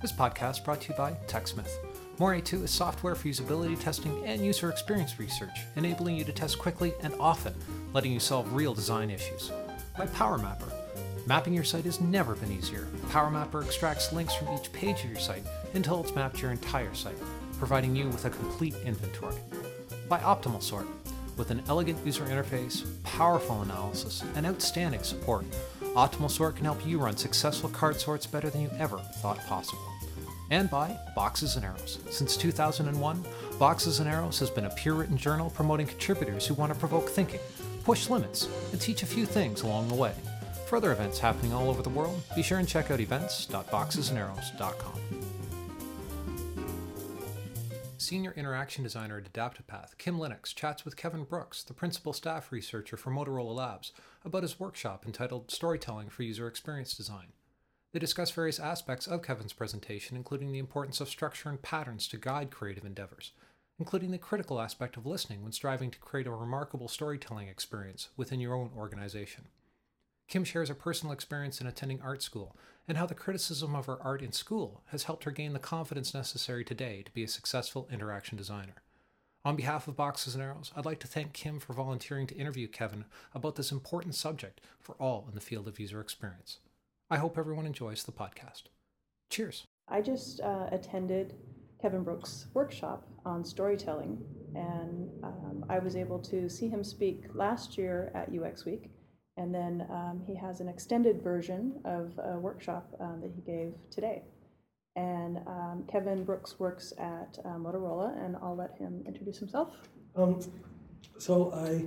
This podcast brought to you by TechSmith. Morae 2 is software for usability testing and user experience research, enabling you to test quickly and often, letting you solve real design issues. By PowerMapper. Mapping your site has never been easier. PowerMapper extracts links from each page of your site until it's mapped your entire site, providing you with a complete inventory. By Optimal Sort. With an elegant user interface, powerful analysis, and outstanding support, Optimal Sort can help you run successful card sorts better than you ever thought possible. And by Boxes and Arrows. Since 2001, Boxes and Arrows has been a peer written journal promoting contributors who want to provoke thinking, push limits, and teach a few things along the way. For other events happening all over the world, be sure and check out events.boxesandarrows.com. Senior Interaction Designer at Adaptive Path, Kim Lenox, chats with Kevin Brooks, the Principal Staff Researcher for Motorola Labs, about his workshop entitled Storytelling for User Experience Design. They discuss various aspects of Kevin's presentation, including the importance of structure and patterns to guide creative endeavors, including the critical aspect of listening when striving to create a remarkable storytelling experience within your own organization. Kim shares her personal experience in attending art school and how the criticism of her art in school has helped her gain the confidence necessary today to be a successful interaction designer. On behalf of Boxes and Arrows, I'd like to thank Kim for volunteering to interview Kevin about this important subject for all in the field of user experience. I hope everyone enjoys the podcast. Cheers. I just uh, attended Kevin Brooks' workshop on storytelling, and um, I was able to see him speak last year at UX Week. And then um, he has an extended version of a workshop um, that he gave today. And um, Kevin Brooks works at uh, Motorola, and I'll let him introduce himself. Um, so I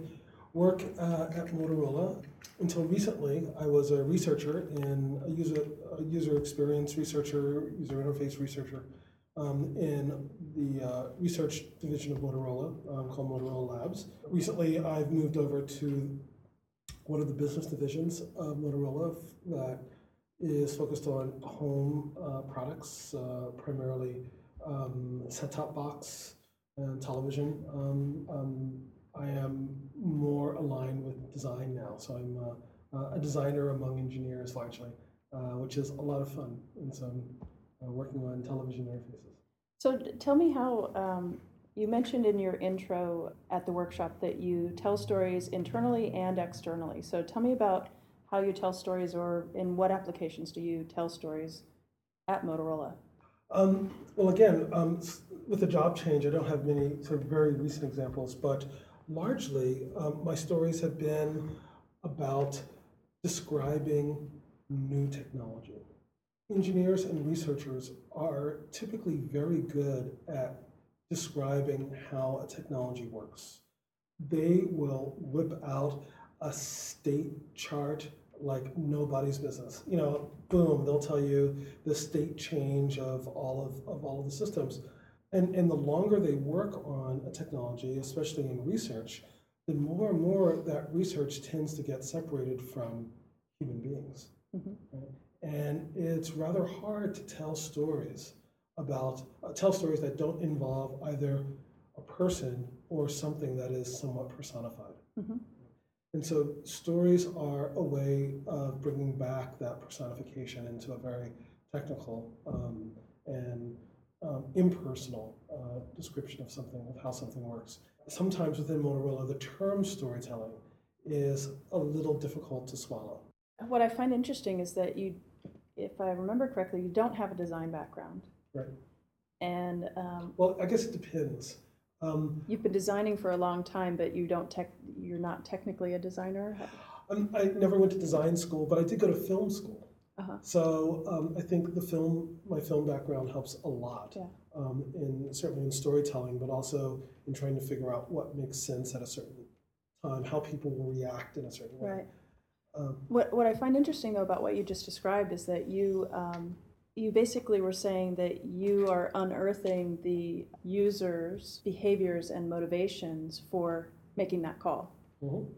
work uh, at Motorola. Until recently, I was a researcher in a user, a user experience researcher, user interface researcher um, in the uh, research division of Motorola um, called Motorola Labs. Recently, I've moved over to one of the business divisions of Motorola that is focused on home uh, products, uh, primarily um, set-top box and television. I am more aligned with design now, so I'm uh, a designer among engineers largely, uh, which is a lot of fun. And so I'm uh, working on television interfaces. So tell me how um, you mentioned in your intro at the workshop that you tell stories internally and externally. So tell me about how you tell stories or in what applications do you tell stories at Motorola? Um, well, again, um, with the job change, I don't have many sort of very recent examples, but largely um, my stories have been about describing new technology. Engineers and researchers are typically very good at describing how a technology works. They will whip out a state chart like nobody's business. You know, boom, they'll tell you the state change of all of, of all of the systems. And, and the longer they work on a technology, especially in research, the more and more that research tends to get separated from human beings. Mm-hmm. Right? And it's rather hard to tell stories about, uh, tell stories that don't involve either a person or something that is somewhat personified. Mm-hmm. And so stories are a way of bringing back that personification into a very technical um, and um, impersonal uh, description of something, of how something works. Sometimes within Motorola, the term storytelling is a little difficult to swallow. What I find interesting is that you, if I remember correctly, you don't have a design background. Right. And um, well, I guess it depends. Um, You've been designing for a long time, but you don't tech. You're not technically a designer. Um, I never went to design school, but I did go to film school. Uh-huh. So um, I think the film, my film background helps a lot. Yeah. Um, in certainly in storytelling, but also in trying to figure out what makes sense at a certain time, how people will react in a certain way. Right. Um, what what I find interesting though about what you just described is that you um, you basically were saying that you are unearthing the user's behaviors and motivations for making that call. Mm-hmm.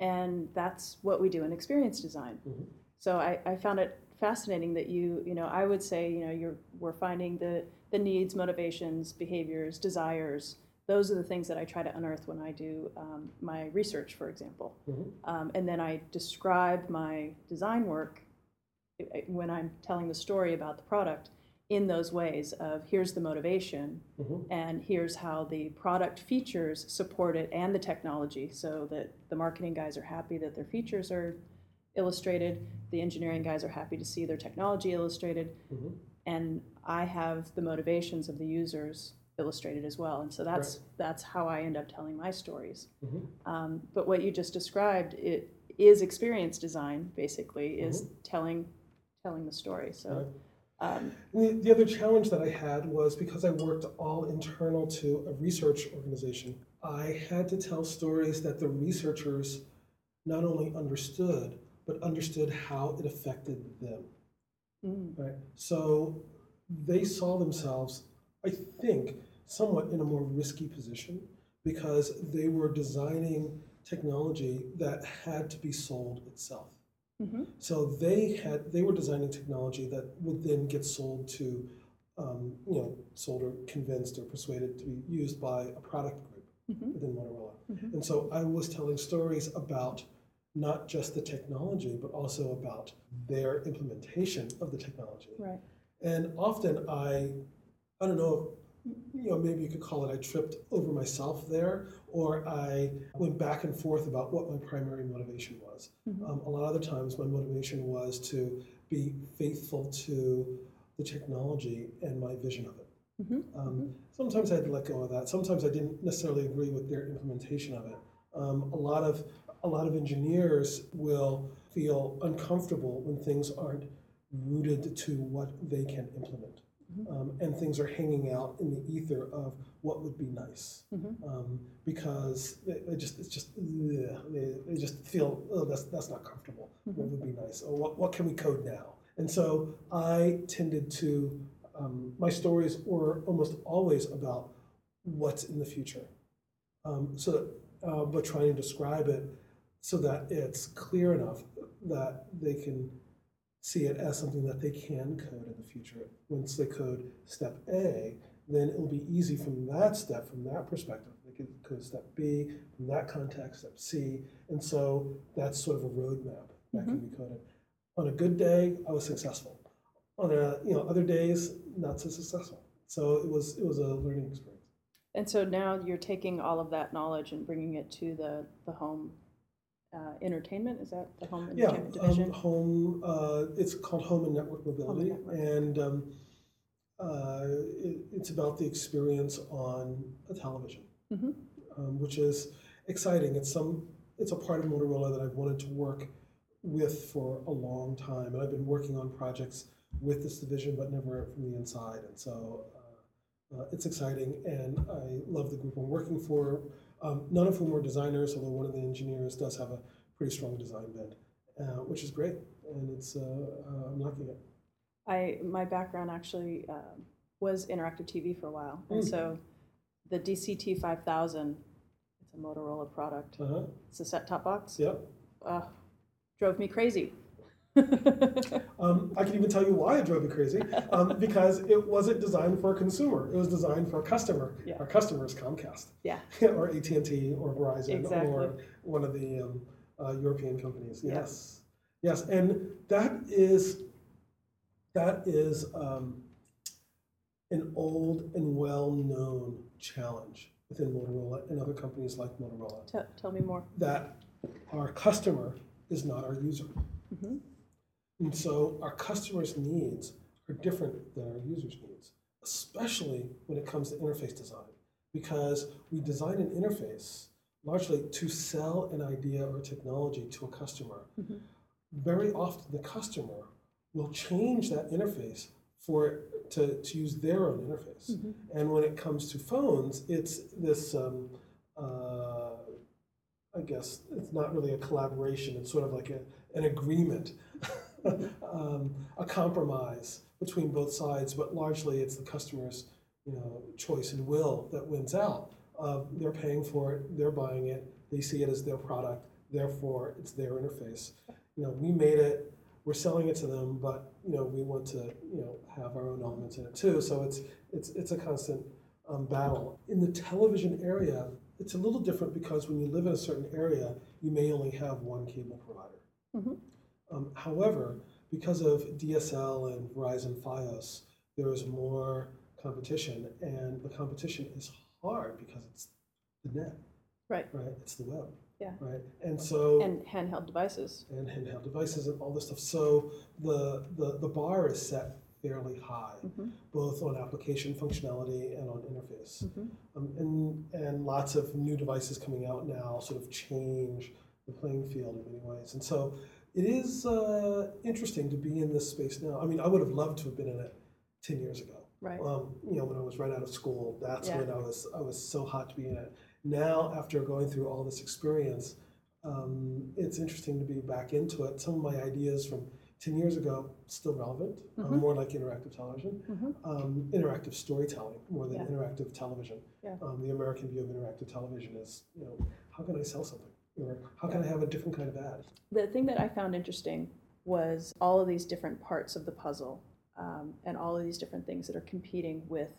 And that's what we do in experience design. Mm-hmm. So I, I found it fascinating that you, you know, I would say, you know, you're we're finding the the needs, motivations, behaviors, desires. Those are the things that I try to unearth when I do um, my research, for example. Mm-hmm. Um, and then I describe my design work when I'm telling the story about the product in those ways of here's the motivation Mhm. and here's how the product features support it and the technology so that the marketing guys are happy that their features are illustrated, the engineering guys are happy to see their technology illustrated, Mhm. and I have the motivations of the users illustrated as well. And so that's that's how I end up telling my stories. Mhm. Um, but what you just described, it is experience design. Basically, is telling telling the story. So. Right. Um, The, the other challenge that I had was because I worked all internal to a research organization, I had to tell stories that the researchers not only understood, but understood how it affected them. mm, Right? So they saw themselves, I think, somewhat in a more risky position because they were designing technology that had to be sold itself. mhm, So they had they were designing technology that would then get sold to, um, you know, sold or convinced or persuaded to be used by a product group mhm, within Motorola. Mhm. And so I was telling stories about not just the technology, but also about their implementation of the technology. right. And often I, I don't know, you know, maybe you could call it I tripped over myself there, or I went back and forth about what my primary motivation was. Mhm. Um, a lot of the times, my motivation was to be faithful to the technology and my vision of it. Mhm, Um, sometimes I had to let go of that. Sometimes I didn't necessarily agree with their implementation of it. Um, a lot of a lot of engineers will feel uncomfortable when things aren't rooted to what they can implement, Mhm. um, and things are hanging out in the ether of what would be nice, Mhm. um, because they, they just it's just ugh, they, they just feel oh that's that's not comfortable. What would be nice, or what what can we code now? And so I tended to um, my stories were almost always about what's in the future. Um, so, uh, but trying to describe it so that it's clear enough that they can see it as something that they can code in the future. Once they code step A, then it'll be easy from that step, from that perspective. They can code step B, from that context, step C. And so that's sort of a roadmap that can mm-hmm. be coded. On a good day, I was successful. On a, you know, other days, not so successful. So it was, it was a learning experience. And so now you're taking all of that knowledge and bringing it to the the home uh, entertainment. Is that the home Yeah, entertainment um, division? home, uh, it's called Home and Network Mobility. Network. And um, uh, it, it's about the experience on a television, Mhm. um, which is exciting. It's some, it's a part of Motorola that I've wanted to work with for a long time. And I've been working on projects with this division, but never from the inside. And so uh, uh, it's exciting, and I love the group I'm working for. Um, none of whom were designers, although one of the engineers does have a pretty strong design bent, uh, which is great, and it's uh, uh, I'm liking it. I my background actually um, was interactive TV for a while, and Mm. so the DCT 5000, it's a Motorola product. Uh huh. It's a set-top box. Yep. Uh, drove me crazy. Um, I can even tell you why it drove me crazy, um, because it wasn't designed for a consumer. It was designed for a customer. Yeah. Our customer is Comcast, yeah. or AT and T, or Verizon, Exactly. or one of the um, uh, European companies. Yeah. Yes, yes, and that is that is um, an old and well-known challenge within Motorola and other companies like Motorola. Tell tell me more. That our customer is not our user. Mhm. And so our customers' needs are different than our users' needs, especially when it comes to interface design, because we design an interface largely to sell an idea or technology to a customer. Mhm. Very often, the customer will change that interface for to, to use their own interface. Mhm. And when it comes to phones, it's this. Um, uh, I guess it's not really a collaboration. It's sort of like a, an agreement, um, a compromise between both sides. But largely, it's the customer's you know choice and will that wins out. Uh, they're paying for it. They're buying it. They see it as their product. Therefore, it's their interface. You know, we made it. We're selling it to them, but you know, we want to you know have our own elements in it too. So it's it's it's a constant um, battle. In the television area, it's a little different because when you live in a certain area, you may only have one cable provider. Mhm. Um, however, because of DSL and Verizon Fios, there is more competition, and the competition is hard because it's the net, Right. right? It's the web, Yeah. right? And so And handheld devices. and handheld devices and all this stuff. So the the, the bar is set fairly high, Mhm. both on application functionality and on interface. Mhm. Um, and and lots of new devices coming out now sort of change the playing field in many ways. And so it is uh, interesting to be in this space now. I mean, I would have loved to have been in it ten years ago. Right. Um, you know, when I was right out of school, that's Yeah. when I was I was so hot to be in it. Now, after going through all this experience, um, it's interesting to be back into it. Some of my ideas from ten years ago still relevant, um, Mhm. more like interactive television, Mhm. um, interactive storytelling more than Yeah. interactive television. Yeah. Um, the American view of interactive television is, you know, how can I sell something, or how can I have a different kind of ad? The thing that I found interesting was all of these different parts of the puzzle um, and all of these different things that are competing with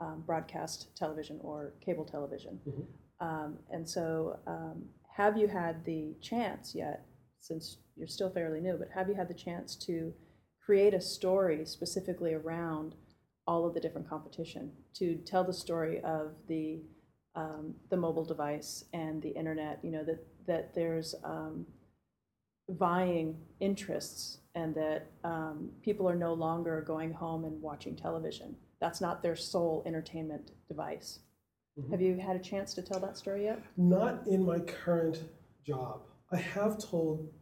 um, broadcast television or cable television. Mhm. Um, and so, um, have you had the chance yet, since you're still fairly new, but have you had the chance to create a story specifically around all of the different competition to tell the story of the um, the mobile device and the internet? You know that that there's um, vying interests and that um, people are no longer going home and watching television. That's not their sole entertainment device. Mhm. Have you had a chance to tell that story yet? Not in my current job. I have told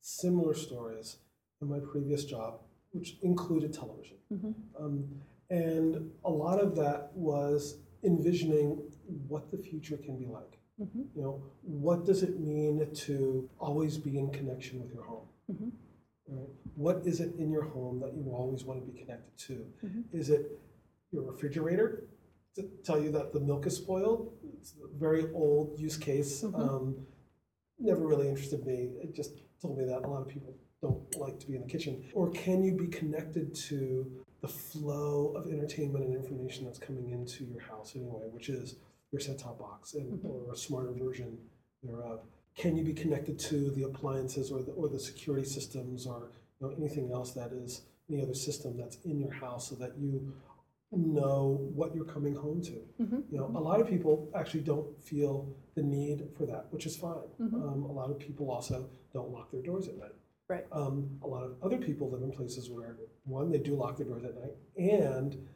similar stories in my previous job, which included television. Mhm. Um, and a lot of that was envisioning what the future can be like. Mhm. You know, what does it mean to always be in connection with your home? Mhm. Right? What is it in your home that you always want to be connected to? Mhm. Is it your refrigerator to tell you that the milk is spoiled? It's a very old use case. Mhm. Um, never really interested me. It just told me that a lot of people don't like to be in the kitchen. Or can you be connected to the flow of entertainment and information that's coming into your house anyway, which is your set-top box and Mhm. or a smarter version thereof? Can you be connected to the appliances or the, or the security systems or you know, anything else that is any other system that's in your house so that you know what you're coming home to? Mhm. You know, a lot of people actually don't feel the need for that, which is fine. Mhm. Um, a lot of people also don't lock their doors at night. Right. Um, a lot of other people live in places where, one, they do lock their doors at night, and,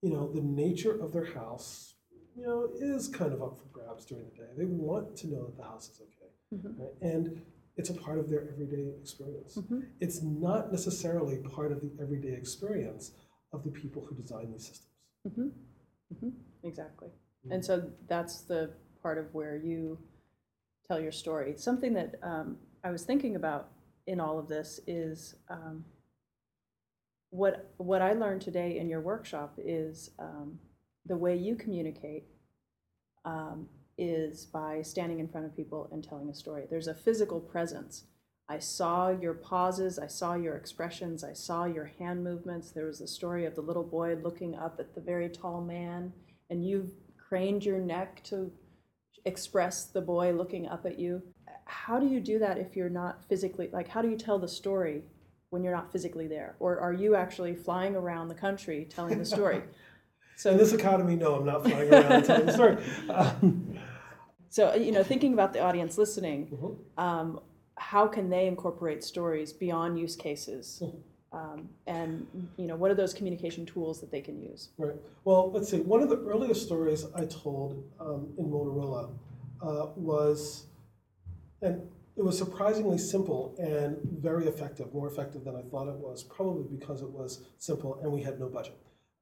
you know, the nature of their house, you know, is kind of up for grabs during the day. They want to know that the house is okay. Mhm. Right? And it's a part of their everyday experience. Mhm. It's not necessarily part of the everyday experience of the people who design these systems. Mhm. Mhm. Exactly. And so that's the part of where you tell your story. Something that um, I was thinking about in all of this is um, what what I learned today in your workshop is um, the way you communicate um, is by standing in front of people and telling a story. There's a physical presence. I saw your pauses, I saw your expressions, I saw your hand movements. There was the story of the little boy looking up at the very tall man, and you craned your neck to express the boy looking up at you. How do you do that if you're not physically, like, how do you tell the story when you're not physically there? Or are you actually flying around the country telling the story? So, In this economy, no, I'm not flying around telling the story. Um, so you know, thinking about the audience listening, mhm. um, how can they incorporate stories beyond use cases? Um, and you know, what are those communication tools that they can use? Right. Well, let's see. One of the earliest stories I told um, in Motorola uh, was, and it was surprisingly simple and very effective, more effective than I thought it was, probably because it was simple and we had no budget.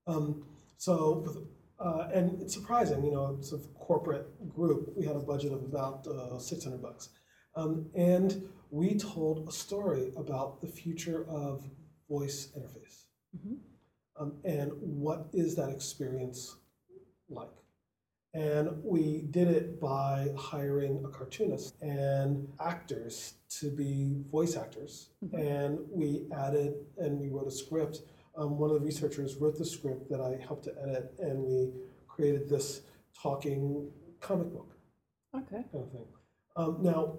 Um, so, uh, and it's surprising, you know, it's a corporate group. We had a budget of about uh, 600 bucks. Um, and we told a story about the future of voice interface. Mhm. Um, and what is that experience like? And we did it by hiring a cartoonist and actors to be voice actors. Mhm. And we added and we wrote a script. Um, one of the researchers wrote the script that I helped to edit, and we created this talking comic book Okay. kind of thing. Um, now,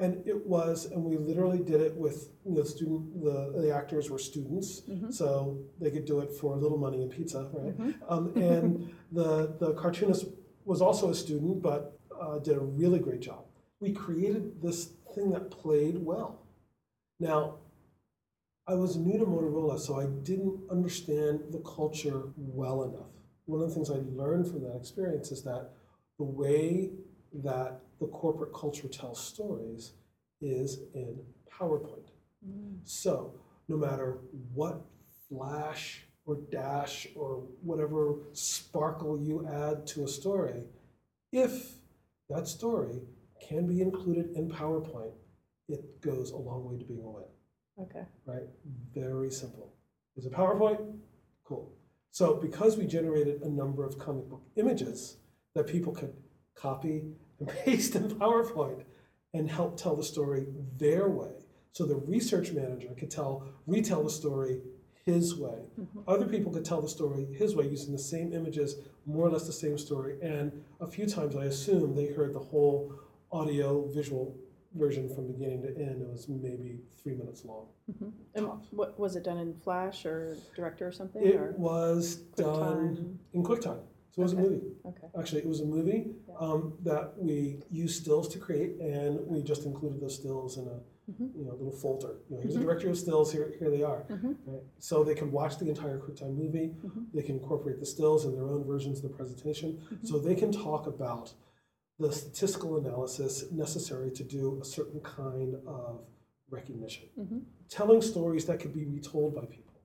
And it was, and we literally did it with, you know, student, the, the actors were students, so they could do it for a little money and pizza, right? Um, and the, the cartoonist was also a student, but uh, did a really great job. We created this thing that played well. Now, I was new to Motorola, so I didn't understand the culture well enough. One of the things I learned from that experience is that the way that the corporate culture tells stories is in PowerPoint. Mm. So, no matter what flash or dash or whatever sparkle you add to a story, if that story can be included in PowerPoint, it goes a long way to being a win Okay. right? Very simple. Is it PowerPoint? Cool. So because we generated a number of comic book images that people could copy and paste in PowerPoint and help tell the story their way. So the research manager could tell, retell the story his way. Mm-hmm. Other people could tell the story his way using the same images, more or less the same story. And a few times I assume they heard the whole audio visual version from beginning to end. It was maybe three minutes long. And what, was it done in Flash or Director or something? It or? was done QuickTime? in QuickTime. So it was Okay. a movie. Okay. Actually, it was a movie Yeah. um, that we used stills to create, and we just included those stills in a Mm-hmm. you know little folder. You know, here's a directory of stills. Here, here they are. Right? So they can watch the entire QuickTime movie. Mm-hmm. They can incorporate the stills in their own versions of the presentation. Mm-hmm. So they can talk about the statistical analysis necessary to do a certain kind of recognition. Mm-hmm. Telling stories that could be retold by people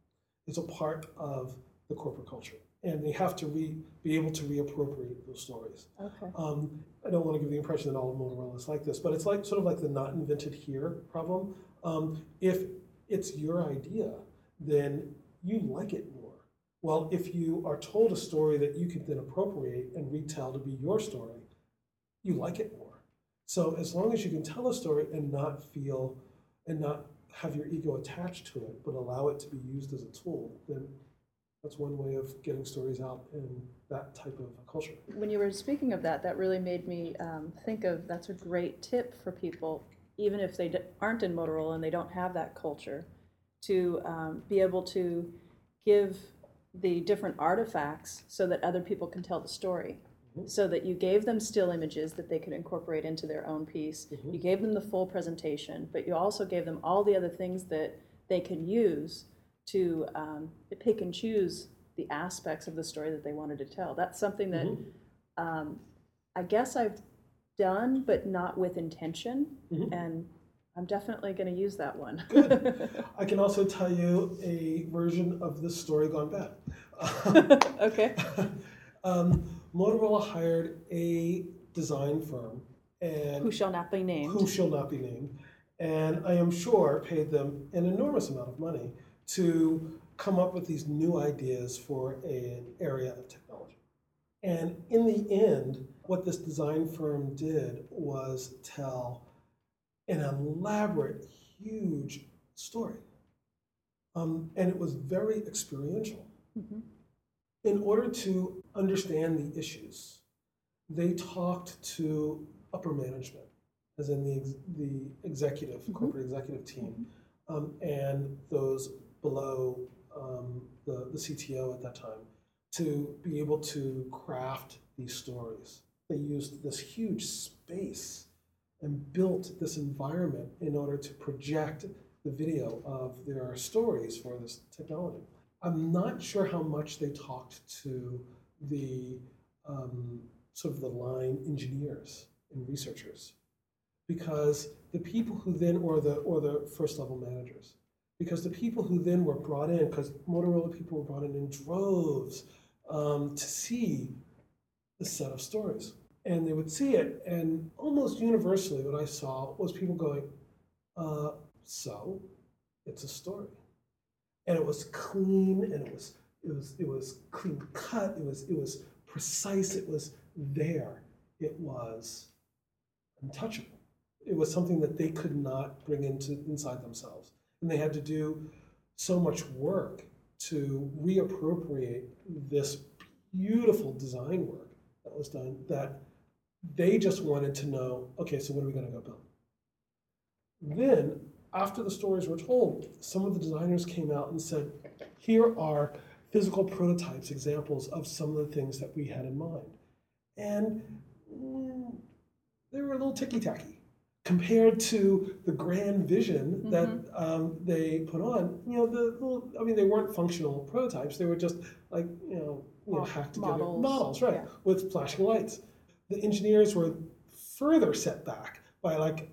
is a part of the corporate culture. And they have to re, be able to reappropriate those stories. Okay. Um, I don't want to give the impression that all of Motorola is like this, but it's like sort of like the not invented here problem. Um, if it's your idea, then you like it more. Well, if you are told a story that you can then appropriate and retell to be your story, you like it more. So as long as you can tell a story and not feel and not have your ego attached to it, but allow it to be used as a tool, then that's one way of getting stories out in that type of culture. When you were speaking of that, that really made me um, think of that's a great tip for people, even if they aren't in Motorola and they don't have that culture, to um, be able to give the different artifacts so that other people can tell the story. So that you gave them still images that they could incorporate into their own piece. You gave them the full presentation, but you also gave them all the other things that they can use to um, pick and choose the aspects of the story that they wanted to tell. That's something that um, I guess I've done, but not with intention. And I'm definitely going to use that one. I can also tell you a version of this story gone bad. okay. um, Motorola hired a design firm, and Who shall not be named? who shall not be named, and I am sure paid them an enormous amount of money to come up with these new ideas for an area of technology. And in the end, what this design firm did was tell an elaborate, huge story. Um, and it was very experiential. In order to understand the issues, they talked to upper management, as in the, ex- the executive, corporate executive team, um, and those below um, the, the CTO at that time, to be able to craft these stories. They used this huge space and built this environment in order to project the video of their stories for this technology. I'm not sure how much they talked to the um, sort of the line engineers and researchers, because the people who then, or the or the first level managers, because the people who then were brought in, because Motorola people were brought in in droves um, to see the set of stories, and they would see it, and almost universally, what I saw was people going, uh, "So, it's a story." And it was clean and it was it was it was clean cut it was it was precise it was there. It was untouchable. It was something that they could not bring into inside themselves. And they had to do so much work to reappropriate this beautiful design work that was done that they just wanted to know okay so what are we going to go build? Then, after the stories were told, some of the designers came out and said, here are physical prototypes, examples of some of the things that we had in mind. And mm, they were a little ticky tacky compared to the grand vision that um, they put on. You know, the little, I mean, they weren't functional prototypes. They were just like, you know, you know hacked together models, models, right, yeah. with flashing lights. The engineers were further set back by like,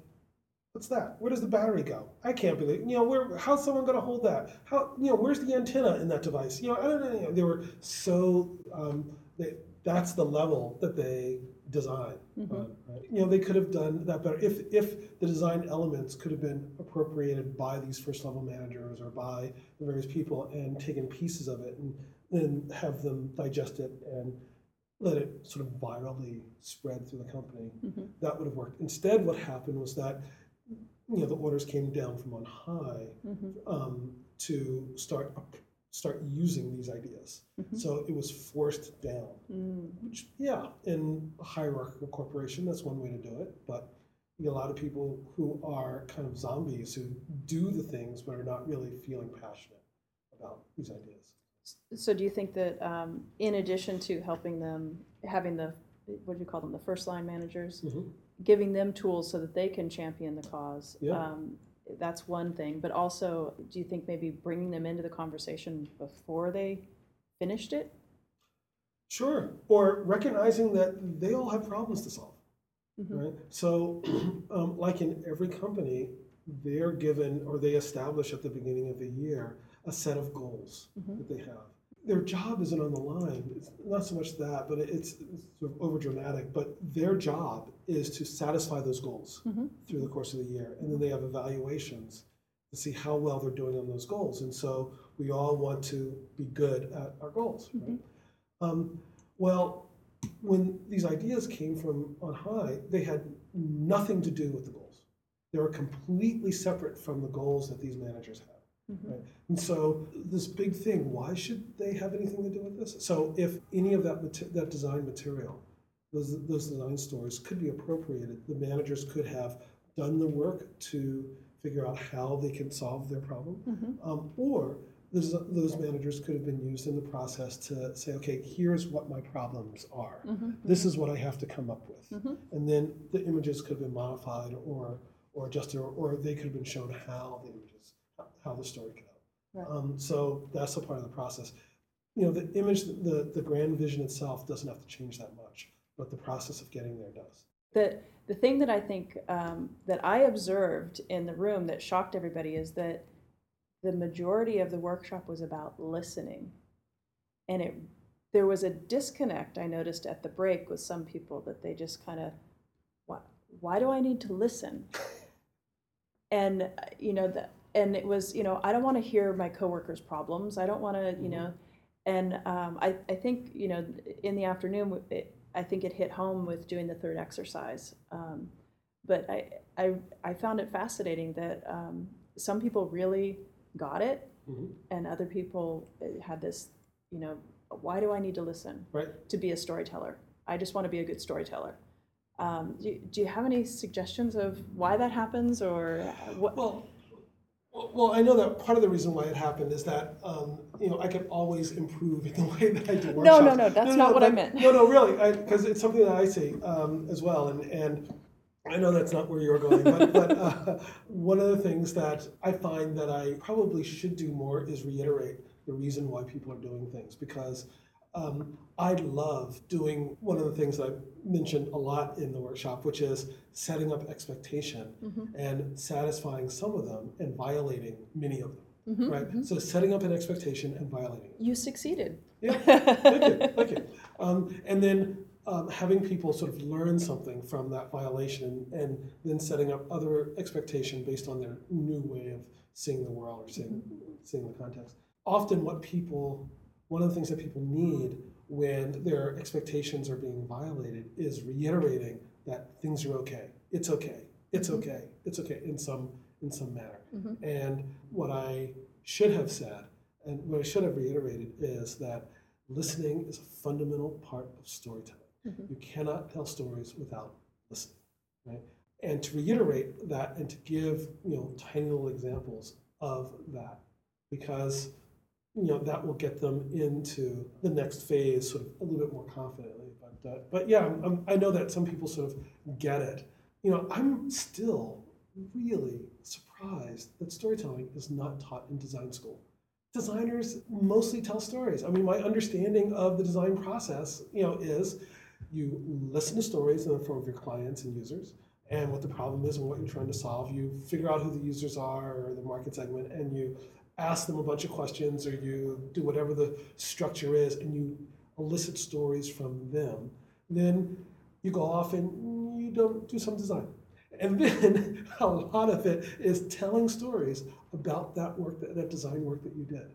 what's that? Where does the battery go? I can't believe, you know, where, how's someone going to hold that? How, you know, where's the antenna in that device? You know, I don't know. You know, they were so, um, they, that's the level that they design. on, right? You know, they could have done that better if, if the design elements could have been appropriated by these first level managers or by the various people and taken pieces of it and then have them digest it and let it sort of virally spread through the company. Mm-hmm. That would have worked. Instead, what happened was that you know the orders came down from on high um, to start start using these ideas. So it was forced down. Which, yeah, in a hierarchical corporation, that's one way to do it. But you get a lot of people who are kind of zombies who do the things but are not really feeling passionate about these ideas. So do you think that um, in addition to helping them, having the, what do you call them, the first line managers, Mhm. Giving them tools so that they can champion the cause, Yeah. um, that's one thing. But also, do you think maybe bringing them into the conversation before they finished it? Sure. Or recognizing that they all have problems to solve. Right? So, um, like in every company, they're given or they establish at the beginning of the year a set of goals that they have. Their job isn't on the line. It's not so much that, but it's, it's sort of over dramatic. But their job is to satisfy those goals through the course of the year. And then they have evaluations to see how well they're doing on those goals. And so we all want to be good at our goals. Right? Um, well, when these ideas came from on high, they had nothing to do with the goals. They were completely separate from the goals that these managers had. Right? And so this big thing, why should they have anything to do with this? So if any of that mate- that design material, those those design stories could be appropriated, the managers could have done the work to figure out how they can solve their problem, mm-hmm. um, or those, those managers could have been used in the process to say, okay, here's what my problems are. Mm-hmm. This is what I have to come up with. And then the images could have been modified or, or adjusted, or, or they could have been shown how the images, how the story could Right. Um, so that's a part of the process. You know, the image, the, the grand vision itself doesn't have to change that much, but the process of getting there does. The, the thing that I think um, that I observed in the room that shocked everybody is that the majority of the workshop was about listening. And it, there was a disconnect I noticed at the break with some people that they just kind of, why, why do I need to listen? And, uh, you know, the, and it was, you know, I don't want to hear my coworkers' problems. I don't want to, you know, and um, I, I think, you know, in the afternoon, it, I think it hit home with doing the third exercise. Um, but I, I, I found it fascinating that um, some people really got it, Mhm. and other people uh, had this, you know, why do I need to listen Right? to be a storyteller? I just want to be a good storyteller. Um, do, do you have any suggestions of why that happens, or what? Well, well, I know that part of the reason why it happened is that, um, you know, I could always improve in the way that I do workshops. No, no, no, that's not what I meant. No, no, really, because it's something that I see um, as well, and, and I know that's not where you're going, but, but uh, one of the things that I find that I probably should do more is reiterate the reason why people are doing things, because um, I love doing one of the things that I mentioned a lot in the workshop, which is setting up expectation and satisfying some of them and violating many of them. right? So setting up an expectation and violating it. You succeeded. Yeah, thank you, thank you. Um, and then um, having people sort of learn something from that violation and then setting up other expectation based on their new way of seeing the world or seeing, seeing the context. Often, what people, one of the things that people need when their expectations are being violated is reiterating that things are okay. It's okay. It's mm-hmm. okay. It's okay in some in some manner. Mm-hmm. And what I should have said, and what I should have reiterated, is that listening is a fundamental part of storytelling. Mm-hmm. You cannot tell stories without listening, right? and to reiterate that and to give you know tiny little examples of that because you know that will get them into the next phase sort of a little bit more confidently. But uh, but yeah I'm, i know that some people sort of get it. You know i'm still really surprised that storytelling is not taught in design school. Designers mostly tell stories. I mean my understanding of the design process you know is you listen to stories in the form of your clients and users and what the problem is and what you're trying to solve. You figure out who the users are or the market segment, and you ask them a bunch of questions or you do whatever the structure is, and you elicit stories from them. Then you go off and you don't do some design. And then a lot of it is telling stories about that work, that, that design work that you did.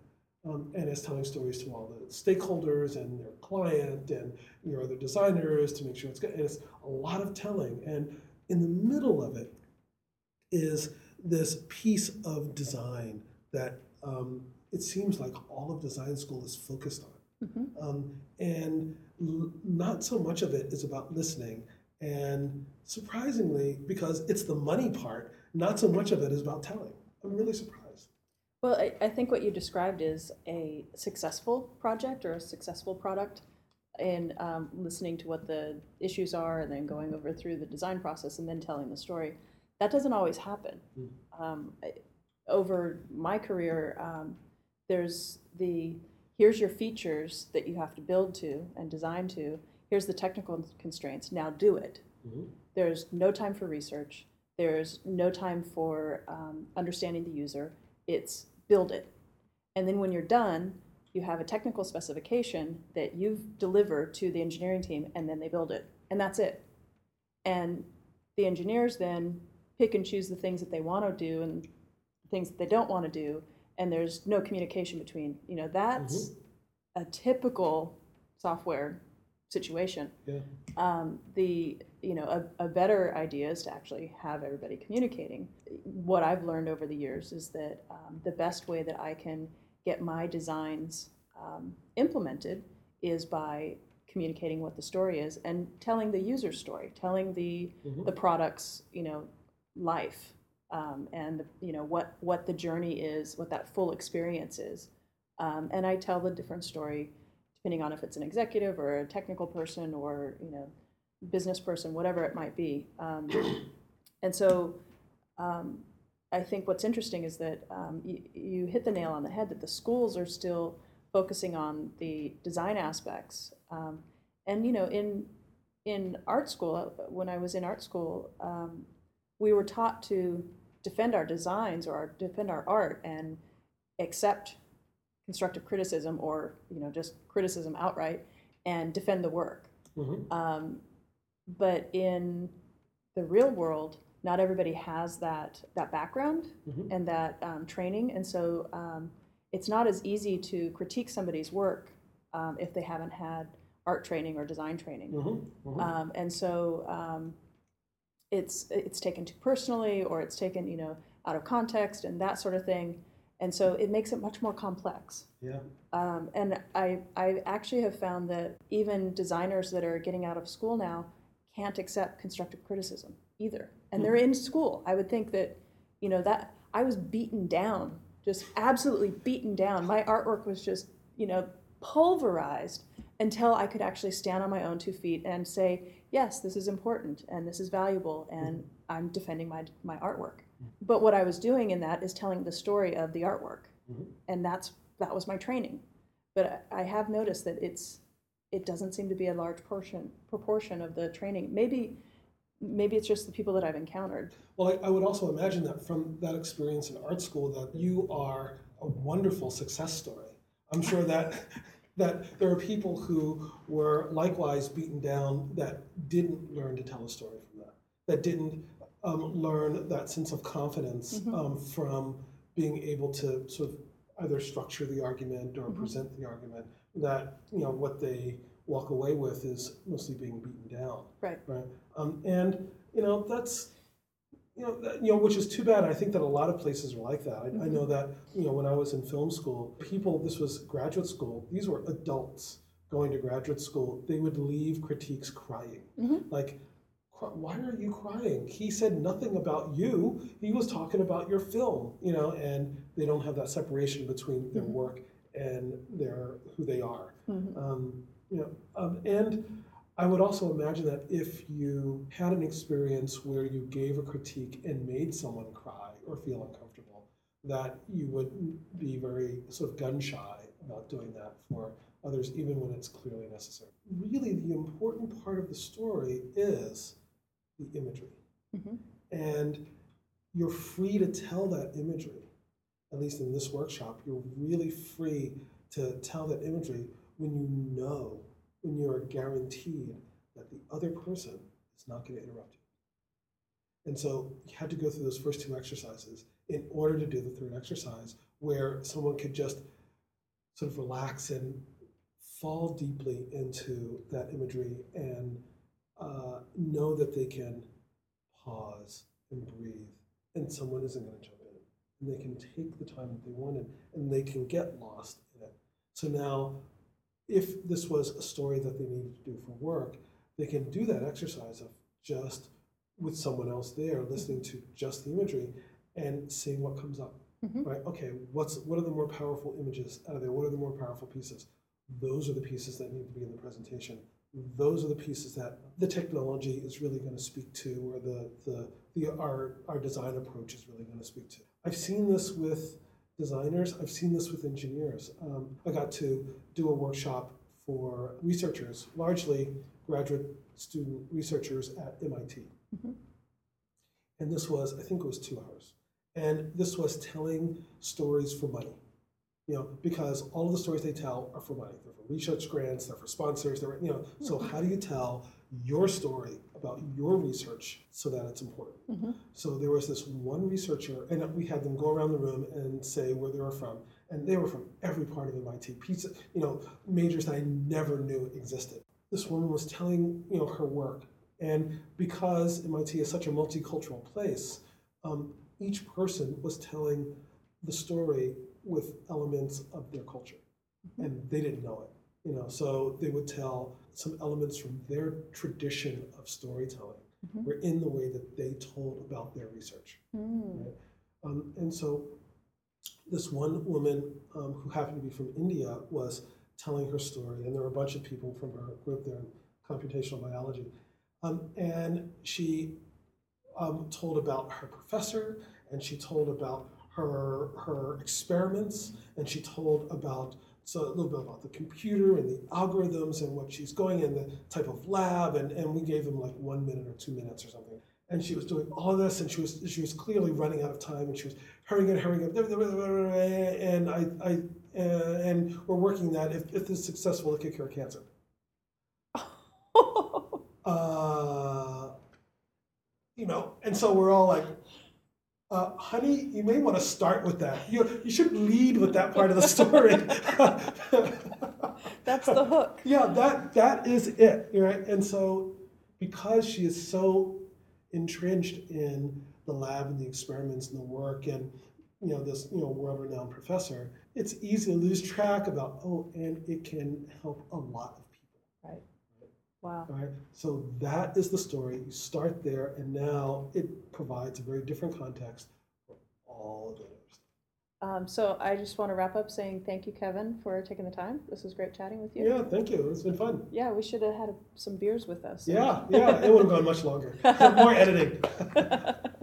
Um, and it's telling stories to all the stakeholders and their client and your other designers to make sure it's good. And it's a lot of telling. And in the middle of it is this piece of design that um, it seems like all of design school is focused on. Mm-hmm. Um, and l- not so much of it is about listening. And surprisingly, because it's the money part, not so much of it is about telling. I'm really surprised. Well, I, I think what you described is a successful project or a successful product and um, listening to what the issues are and then going over through the design process and then telling the story. That doesn't always happen. Mm. Um, I, over my career, um, there's the here's your features that you have to build to and design to. Here's the technical constraints. Now do it. Mm-hmm. There's no time for research. There's no time for um, understanding the user. It's build it. And then when you're done, you have a technical specification that you've delivered to the engineering team and then they build it and that's it and the engineers then pick and choose the things that they want to do and things that they don't want to do and there's no communication between you know that's mm-hmm. a typical software situation yeah. um, the you know a, a better idea is to actually have everybody communicating what i've learned over the years is that um, the best way that i can get my designs um, implemented is by communicating what the story is and telling the user story, telling the mm-hmm. the product's you know life um, and the, you know what what the journey is, what that full experience is, um, and I tell the different story depending on if it's an executive or a technical person or you know business person, whatever it might be, um, and so um, I think what's interesting is that um, you, you hit the nail on the head that the schools are still focusing on the design aspects. Um, and you know, in in art school, when I was in art school, we were taught to defend our designs or our, defend our art and accept constructive criticism or you know just criticism outright and defend the work. Mm-hmm. Um, but in the real world, not everybody has that that background mm-hmm. and that um, training, and so um, it's not as easy to critique somebody's work um, if they haven't had art training or design training. Mm-hmm. Mm-hmm. Um, and so um, it's it's taken too personally, or it's taken you know out of context and that sort of thing, and so it makes it much more complex. Yeah. Um, and I I actually have found that even designers that are getting out of school now can't accept constructive criticism either and they're in school. I would think that, you know, that I was beaten down, just absolutely beaten down. My artwork was just, you know, pulverized until I could actually stand on my own two feet and say, yes, this is important and this is valuable and I'm defending my, my artwork. But what I was doing in that is telling the story of the artwork. Mm-hmm. And that's that was my training. But I have noticed that it's it doesn't seem to be a large portion proportion of the training. Maybe maybe it's just the people that I've encountered. Well, I, I, would also imagine that from that experience in art school, that you are a wonderful success story. I'm sure that that there are people who were likewise beaten down that didn't learn to tell a story from that, that didn't um, learn that sense of confidence mm-hmm. um, from being able to sort of either structure the argument or mm-hmm. present the argument. That you know what they walk away with is mostly being beaten down. Right. Right. Um, and you know that's you know that, you know which is too bad. I think that a lot of places are like that. I, mm-hmm. I know that you know when I was in film school, people this was graduate school. These were adults going to graduate school. They would leave critiques crying, mm-hmm. like why are you crying? He said nothing about you. He was talking about your film, you know, and they don't have that separation between their work and their who they are. Um, you know, um, and I would also imagine that if you had an experience where you gave a critique and made someone cry or feel uncomfortable, that you would be very sort of gun shy about doing that for others, even when it's clearly necessary. Really, the important part of the story is the imagery. Mhm. And you're free to tell that imagery, at least in this workshop, you're really free to tell that imagery when you know, when you are guaranteed that the other person is not going to interrupt you. And so you had to go through those first two exercises in order to do the third exercise, where someone could just sort of relax and fall deeply into that imagery and uh, know that they can pause and breathe, and someone isn't going to jump in. And they can take the time that they wanted, and they can get lost in it. So now, if this was a story that they needed to do for work, they can do that exercise of just with someone else there, listening to just the imagery and seeing what comes up. Mhm. Right? Okay, what's what are the more powerful images out of there? What are the more powerful pieces? Those are the pieces that need to be in the presentation. Those are the pieces that the technology is really going to speak to, or the the, the our our design approach is really going to speak to. I've seen this with designers. I've seen this with engineers. Um, I got to do a workshop for researchers, largely graduate student researchers at MIT. Mhm. And this was, I think it was two hours. And this was telling stories for money. You know, because all of the stories they tell are for money. They're for research grants, they're for sponsors, they're, you know, so how do you tell your story about your research so that it's important? Mhm. So there was this one researcher, and we had them go around the room and say where they were from. And they were from every part of MIT, pizza, you know, majors that I never knew existed. This woman was telling, you know, her work. And because MIT is such a multicultural place, um, each person was telling the story with elements of their culture. And they didn't know it. You know, so they would tell some elements from their tradition of storytelling Mhm. were in the way that they told about their research. Mm. Um, and so this one woman um, who happened to be from India was telling her story, and there were a bunch of people from her group there in computational biology. Um, and she um, told about her professor, and she told about her her experiments, and she told about so a little bit about the computer and the algorithms and what she's going in the type of lab, and, and we gave them like one minute or two minutes or something. And she was doing all of this, and she was she was clearly running out of time, and she was hurrying and hurrying up. And I, I uh, and we're working that if, if this is successful, it could cure cancer. Uh, you know, and so we're all like, uh, honey, you may want to start with that. You, you should lead with that part of the story. That's the hook. yeah, that that is it, right? And so, because she is so entrenched in the lab and the experiments and the work, and you know this, you know, world-renowned professor, it's easy to lose track about. Oh, and it can help a lot of people. Right. Wow. All right, so that is the story. You start there, and now it provides a very different context for all of the others. Um, so I just want to wrap up saying thank you, Kevin, for taking the time. This was great chatting with you. Yeah, thank you. It's been fun. Yeah, we should have had some beers with us. Yeah, yeah, it would have gone much longer. More editing.